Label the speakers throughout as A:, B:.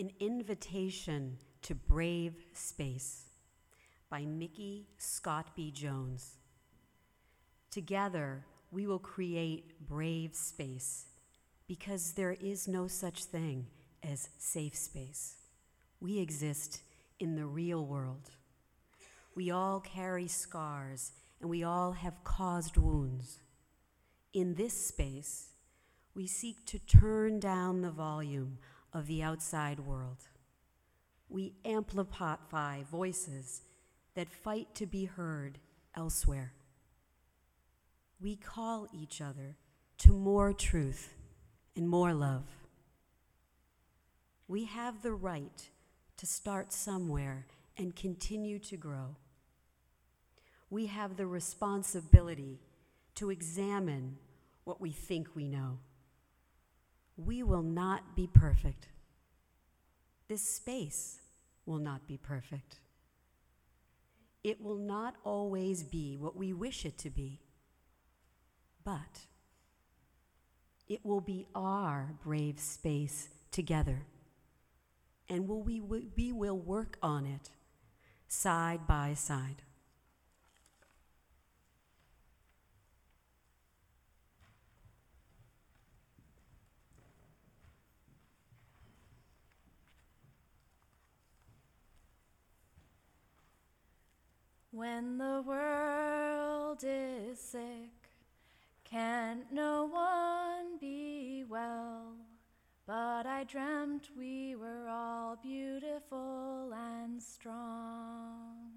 A: An Invitation to Brave Space by Mickey Scott B. Jones. Together, we will create brave space because there is no such thing as safe space. We exist in the real world. We all carry scars and we all have caused wounds. In this space, we seek to turn down the volume of the outside world. We amplify voices that fight to be heard elsewhere. We call each other to more truth and more love. We have the right to start somewhere and continue to grow. We have the responsibility to examine what we think we know. We will not be perfect. This space will not be perfect. It will not always be what we wish it to be, but it will be our brave space together, and will we, we will work on it side by side.
B: When the world is sick, can't no one be well? But I dreamt we were all beautiful and strong.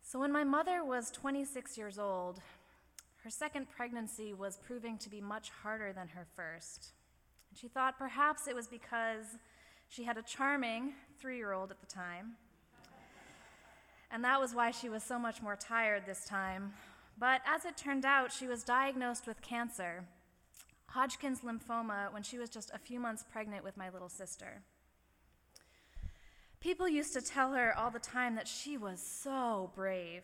B: So, when my mother was 26 years old, her second pregnancy was proving to be much harder than her first. And she thought perhaps it was because she had a charming three year old at the time. And that was why she was so much more tired this time. But as it turned out, she was diagnosed with cancer, Hodgkin's lymphoma, when she was just a few months pregnant with my little sister. People used to tell her all the time that she was so brave.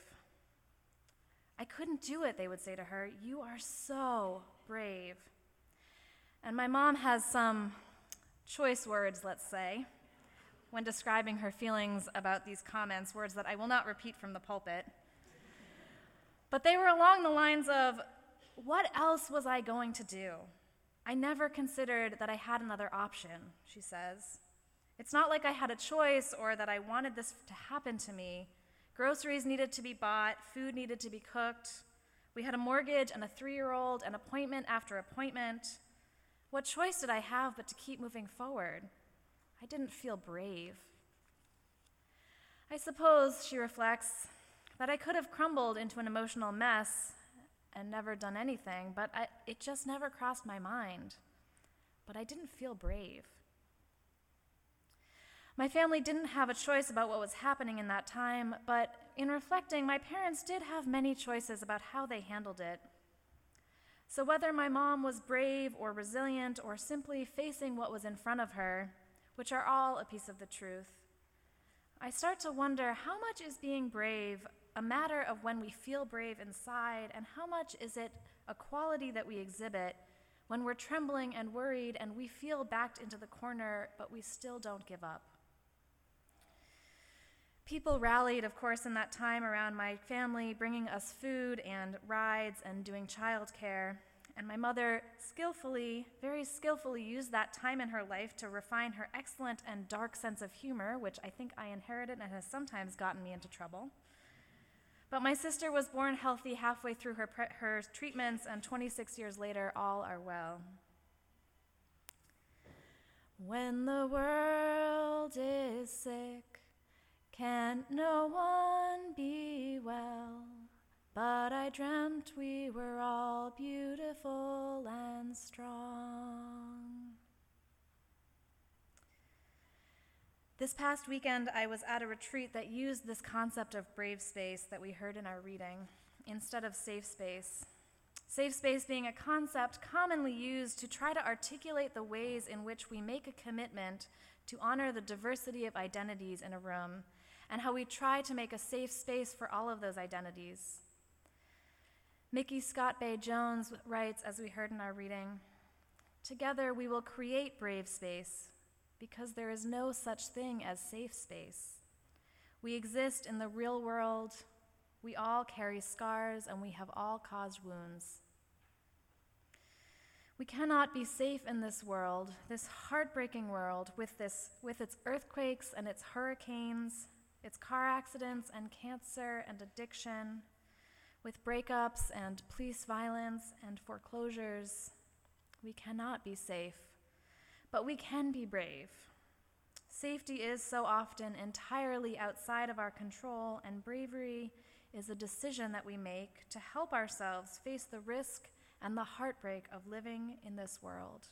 B: I couldn't do it, they would say to her. You are so brave. And my mom has some choice words, let's say when describing her feelings about these comments, words that I will not repeat from the pulpit. But they were along the lines of, What else was I going to do? I never considered that I had another option, she says. It's not like I had a choice or that I wanted this to happen to me. Groceries needed to be bought, food needed to be cooked. We had a mortgage and a three year old, and appointment after appointment. What choice did I have but to keep moving forward? I didn't feel brave. I suppose, she reflects, that I could have crumbled into an emotional mess and never done anything, but I, it just never crossed my mind. But I didn't feel brave. My family didn't have a choice about what was happening in that time, but in reflecting, my parents did have many choices about how they handled it. So, whether my mom was brave or resilient or simply facing what was in front of her, which are all a piece of the truth, I start to wonder how much is being brave a matter of when we feel brave inside, and how much is it a quality that we exhibit when we're trembling and worried and we feel backed into the corner, but we still don't give up. People rallied, of course, in that time around my family, bringing us food and rides and doing childcare. And my mother skillfully, very skillfully, used that time in her life to refine her excellent and dark sense of humor, which I think I inherited and has sometimes gotten me into trouble. But my sister was born healthy halfway through her, pre- her treatments, and 26 years later, all are well. When the world is sick, can no one be well? But I dreamt we were all beautiful and strong. This past weekend, I was at a retreat that used this concept of brave space that we heard in our reading instead of safe space. Safe space being a concept commonly used to try to articulate the ways in which we make a commitment to honor the diversity of identities in a room and how we try to make a safe space for all of those identities. Micky ScottBey Jones writes, as we heard in our reading Together we will create brave space because there is no such thing as safe space. We exist in the real world. We all carry scars and we have all caused wounds. We cannot be safe in this world, this heartbreaking world, with, this, with its earthquakes and its hurricanes, its car accidents and cancer and addiction, with breakups and police violence and foreclosures. We cannot be safe, but we can be brave. Safety is so often entirely outside of our control, and bravery is a decision that we make to help ourselves face the risk and the heartbreak of living in this world.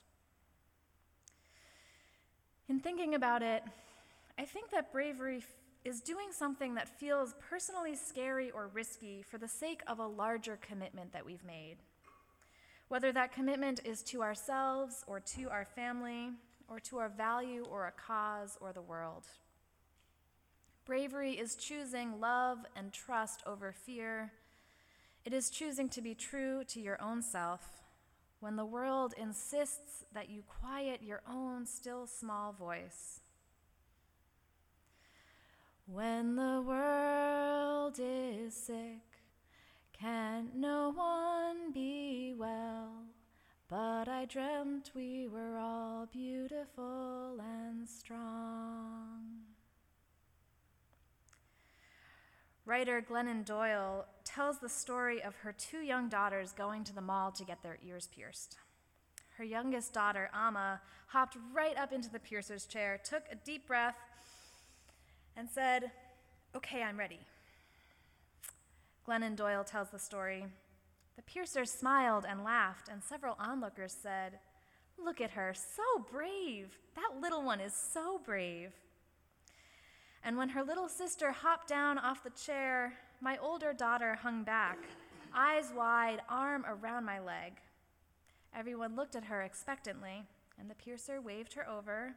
B: In thinking about it, I think that bravery is doing something that feels personally scary or risky for the sake of a larger commitment that we've made. Whether that commitment is to ourselves or to our family or to our value or a cause or the world. Bravery is choosing love and trust over fear. It is choosing to be true to your own self when the world insists that you quiet your own still small voice. When the world is sick, can't no one be well? But I dreamt we were all beautiful and strong. Writer Glennon Doyle tells the story of her two young daughters going to the mall to get their ears pierced. Her youngest daughter, Amma, hopped right up into the piercer's chair, took a deep breath, and said, Okay, I'm ready. Glennon Doyle tells the story. The piercer smiled and laughed, and several onlookers said, Look at her, so brave. That little one is so brave. And when her little sister hopped down off the chair, my older daughter hung back, eyes wide, arm around my leg. Everyone looked at her expectantly, and the piercer waved her over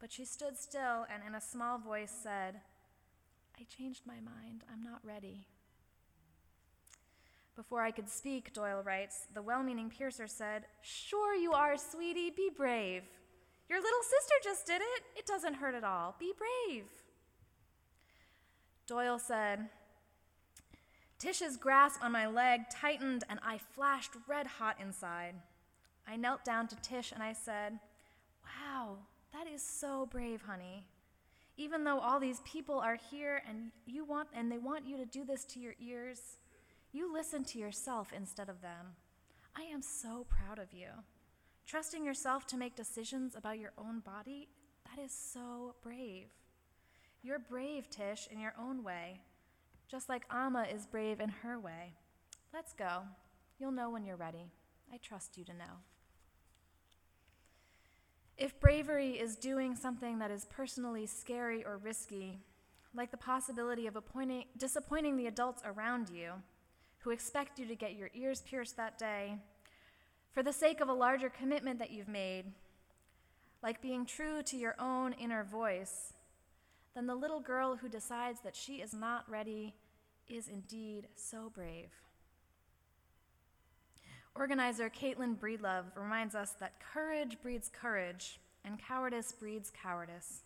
B: but she stood still and in a small voice said, I changed my mind. I'm not ready. Before I could speak, Doyle writes, the well meaning piercer said, Sure you are, sweetie. Be brave. Your little sister just did it. It doesn't hurt at all. Be brave. Doyle said, Tish's grasp on my leg tightened and I flashed red hot inside. I knelt down to Tish and I said, Wow, that is so brave, honey. Even though all these people are here and you want and they want you to do this to your ears, you listen to yourself instead of them. I am so proud of you. Trusting yourself to make decisions about your own body, that is so brave. You're brave, Tish, in your own way, just like Amma is brave in her way. Let's go. You'll know when you're ready. I trust you to know. If bravery is doing something that is personally scary or risky, like the possibility of disappointing the adults around you who expect you to get your ears pierced that day, for the sake of a larger commitment that you've made, like being true to your own inner voice, then the little girl who decides that she is not ready is indeed so brave. Organizer Caitlin Breedlove reminds us that courage breeds courage, and cowardice breeds cowardice.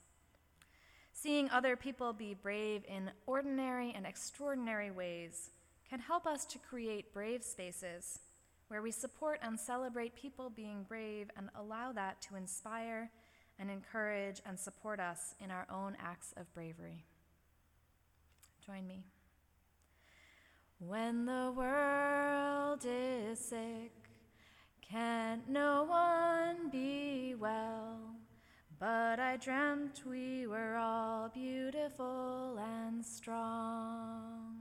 B: Seeing other people be brave in ordinary and extraordinary ways can help us to create brave spaces where we support and celebrate people being brave and allow that to inspire and encourage and support us in our own acts of bravery. Join me. When the world is sick, can't no one be well? But I dreamt we were all beautiful and strong.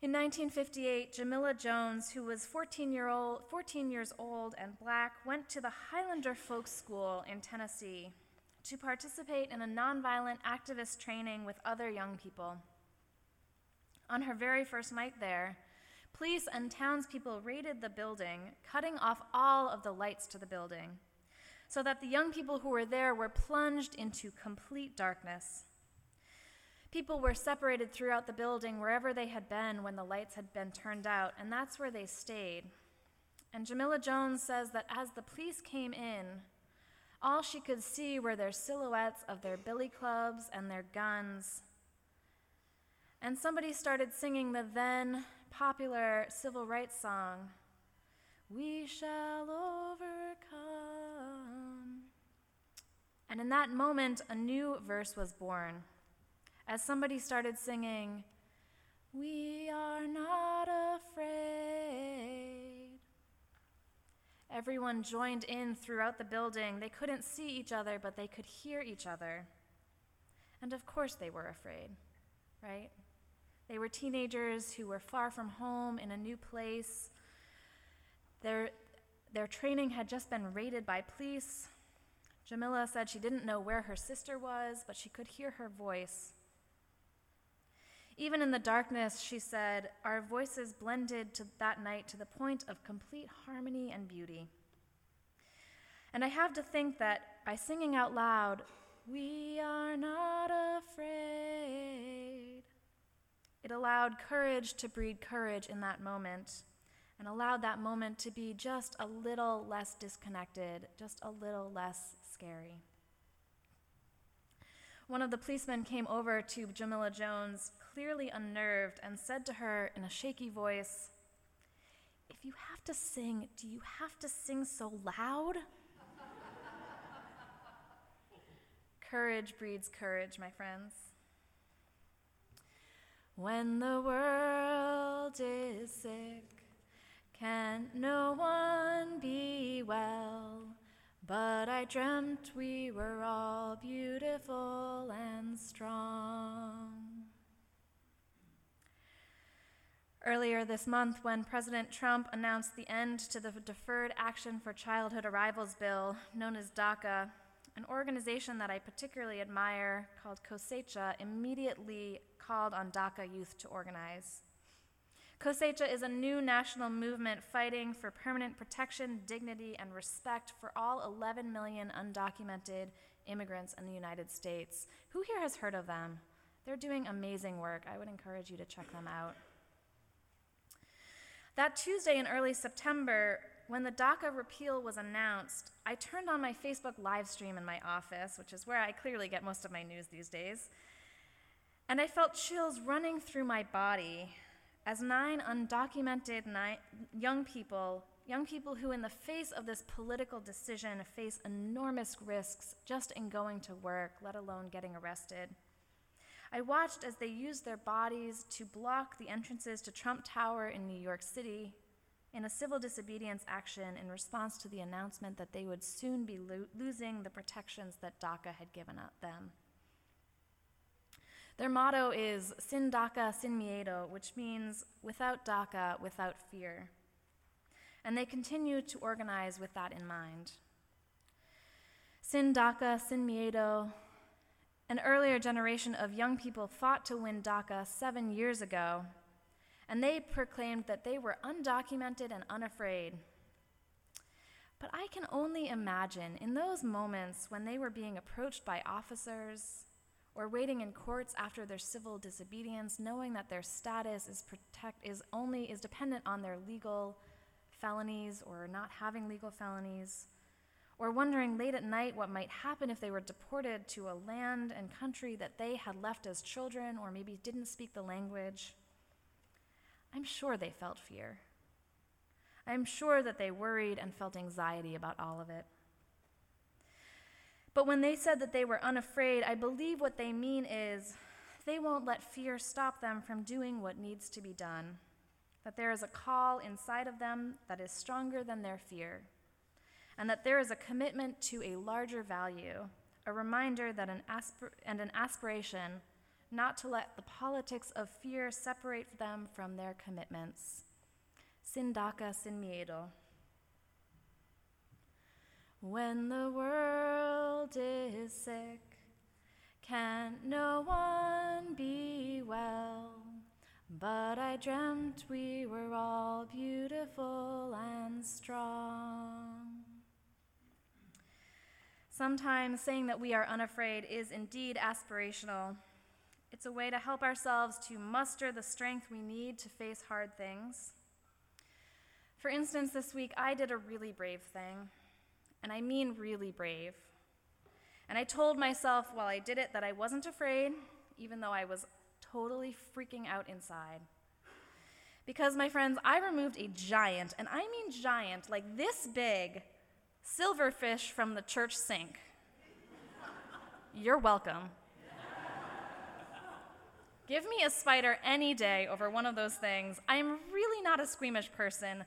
B: In 1958, Jamila Jones, who was 14, year old, 14 years old and black, went to the Highlander Folk School in Tennessee to participate in a nonviolent activist training with other young people. On her very first night there, police and townspeople raided the building, cutting off all of the lights to the building, so that the young people who were there were plunged into complete darkness. People were separated throughout the building wherever they had been when the lights had been turned out, and that's where they stayed. And Jamila Jones says that as the police came in, all she could see were their silhouettes of their billy clubs and their guns. And somebody started singing the then popular civil rights song, We Shall Overcome. And in that moment, a new verse was born. As somebody started singing, We are not afraid. Everyone joined in throughout the building. They couldn't see each other, but they could hear each other. And of course, they were afraid, right? They were teenagers who were far from home in a new place. Their, their training had just been raided by police. Jamila said she didn't know where her sister was, but she could hear her voice. Even in the darkness, she said, our voices blended to that night to the point of complete harmony and beauty. And I have to think that by singing out loud, We are not afraid, it allowed courage to breed courage in that moment and allowed that moment to be just a little less disconnected, just a little less scary. One of the policemen came over to Jamila Jones, clearly unnerved, and said to her in a shaky voice, If you have to sing, do you have to sing so loud? courage breeds courage, my friends. When the world is sick, can't no one be well? But I dreamt we were all beautiful and strong. Earlier this month, when President Trump announced the end to the Deferred Action for Childhood Arrivals bill, known as DACA, an organization that I particularly admire called COSECHA immediately called on DACA youth to organize. COSECHA is a new national movement fighting for permanent protection, dignity, and respect for all 11 million undocumented immigrants in the United States. Who here has heard of them? They're doing amazing work. I would encourage you to check them out. That Tuesday in early September, when the DACA repeal was announced, I turned on my Facebook live stream in my office, which is where I clearly get most of my news these days. And I felt chills running through my body as nine undocumented young people, young people who, in the face of this political decision, face enormous risks just in going to work, let alone getting arrested. I watched as they used their bodies to block the entrances to Trump Tower in New York City in a civil disobedience action in response to the announcement that they would soon be lo- losing the protections that DACA had given them. Their motto is Sin DACA, Sin Miedo, which means without DACA, without fear. And they continue to organize with that in mind. Sin DACA, Sin Miedo, an earlier generation of young people fought to win DACA seven years ago, and they proclaimed that they were undocumented and unafraid. But I can only imagine in those moments when they were being approached by officers, or waiting in courts after their civil disobedience, knowing that their status is, protect, is only is dependent on their legal felonies or not having legal felonies, or wondering late at night what might happen if they were deported to a land and country that they had left as children or maybe didn't speak the language. I'm sure they felt fear. I'm sure that they worried and felt anxiety about all of it. But when they said that they were unafraid, I believe what they mean is they won't let fear stop them from doing what needs to be done. That there is a call inside of them that is stronger than their fear. And that there is a commitment to a larger value, a reminder that an aspir- and an aspiration not to let the politics of fear separate them from their commitments. Sin DACA, sin miedo. When the world is sick, can no one be well? But I dreamt we were all beautiful and strong. Sometimes saying that we are unafraid is indeed aspirational. It's a way to help ourselves to muster the strength we need to face hard things. For instance, this week I did a really brave thing, and I mean really brave. And I told myself while I did it that I wasn't afraid, even though I was totally freaking out inside. Because, my friends, I removed a giant, and I mean giant, like this big, silverfish from the church sink. You're welcome. Give me a spider any day over one of those things. I am really not a squeamish person,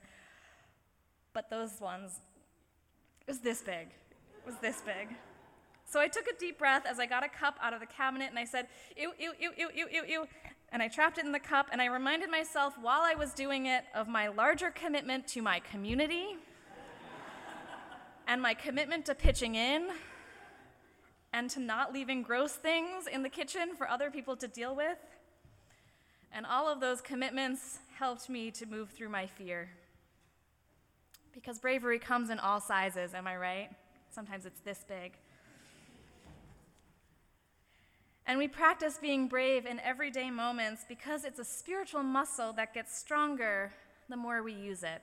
B: but those ones, it was this big. It was this big. So I took a deep breath as I got a cup out of the cabinet and I said, ew, ew, ew, ew, ew, ew, ew. And I trapped it in the cup and I reminded myself while I was doing it of my larger commitment to my community and my commitment to pitching in and to not leaving gross things in the kitchen for other people to deal with. And all of those commitments helped me to move through my fear. Because bravery comes in all sizes, am I right? Sometimes it's this big. And we practice being brave in everyday moments because it's a spiritual muscle that gets stronger the more we use it.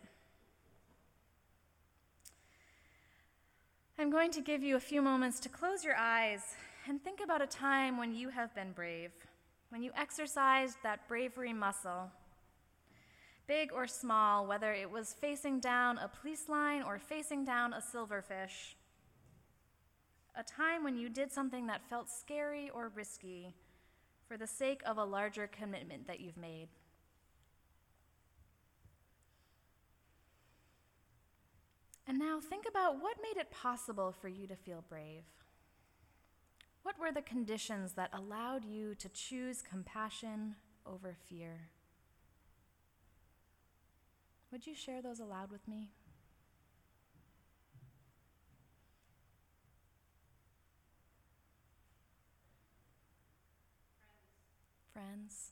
B: I'm going to give you a few moments to close your eyes and think about a time when you have been brave, when you exercised that bravery muscle. Big or small, whether it was facing down a police line or facing down a silverfish a time when you did something that felt scary or risky for the sake of a larger commitment that you've made. And now think about what made it possible for you to feel brave. What were the conditions that allowed you to choose compassion over fear? Would you share those aloud with me? friends.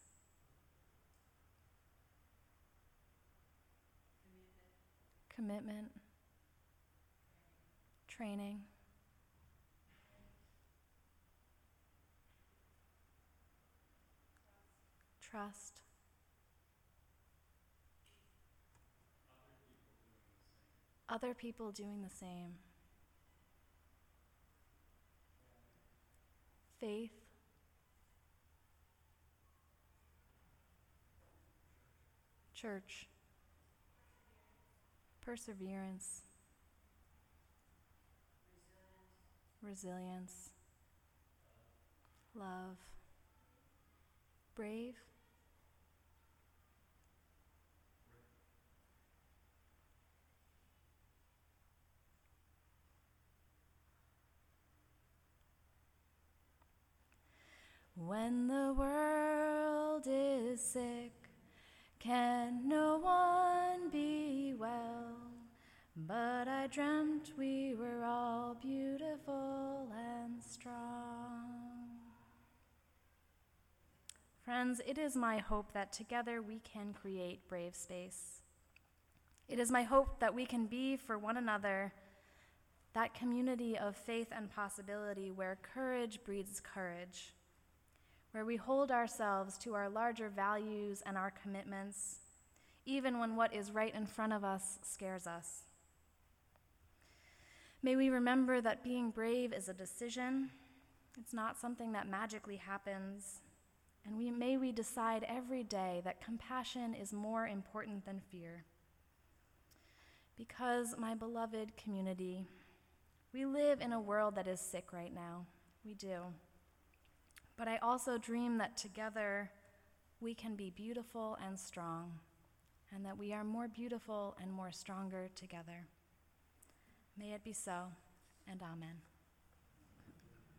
B: Commitment. Commitment. Training. Trust. Other people doing the same. Faith. Church, perseverance, resilience, love, brave, When the world is sick can no one be well? But I dreamt we were all beautiful and strong. Friends, it is my hope that together we can create brave space. It is my hope that we can be for one another that community of faith and possibility where courage breeds courage where we hold ourselves to our larger values and our commitments, even when what is right in front of us scares us. May we remember that being brave is a decision, it's not something that magically happens. And we, may we decide every day that compassion is more important than fear. Because, my beloved community, we live in a world that is sick right now. We do. But I also dream that together we can be beautiful and strong, and that we are more beautiful and more stronger together. May it be so, and amen.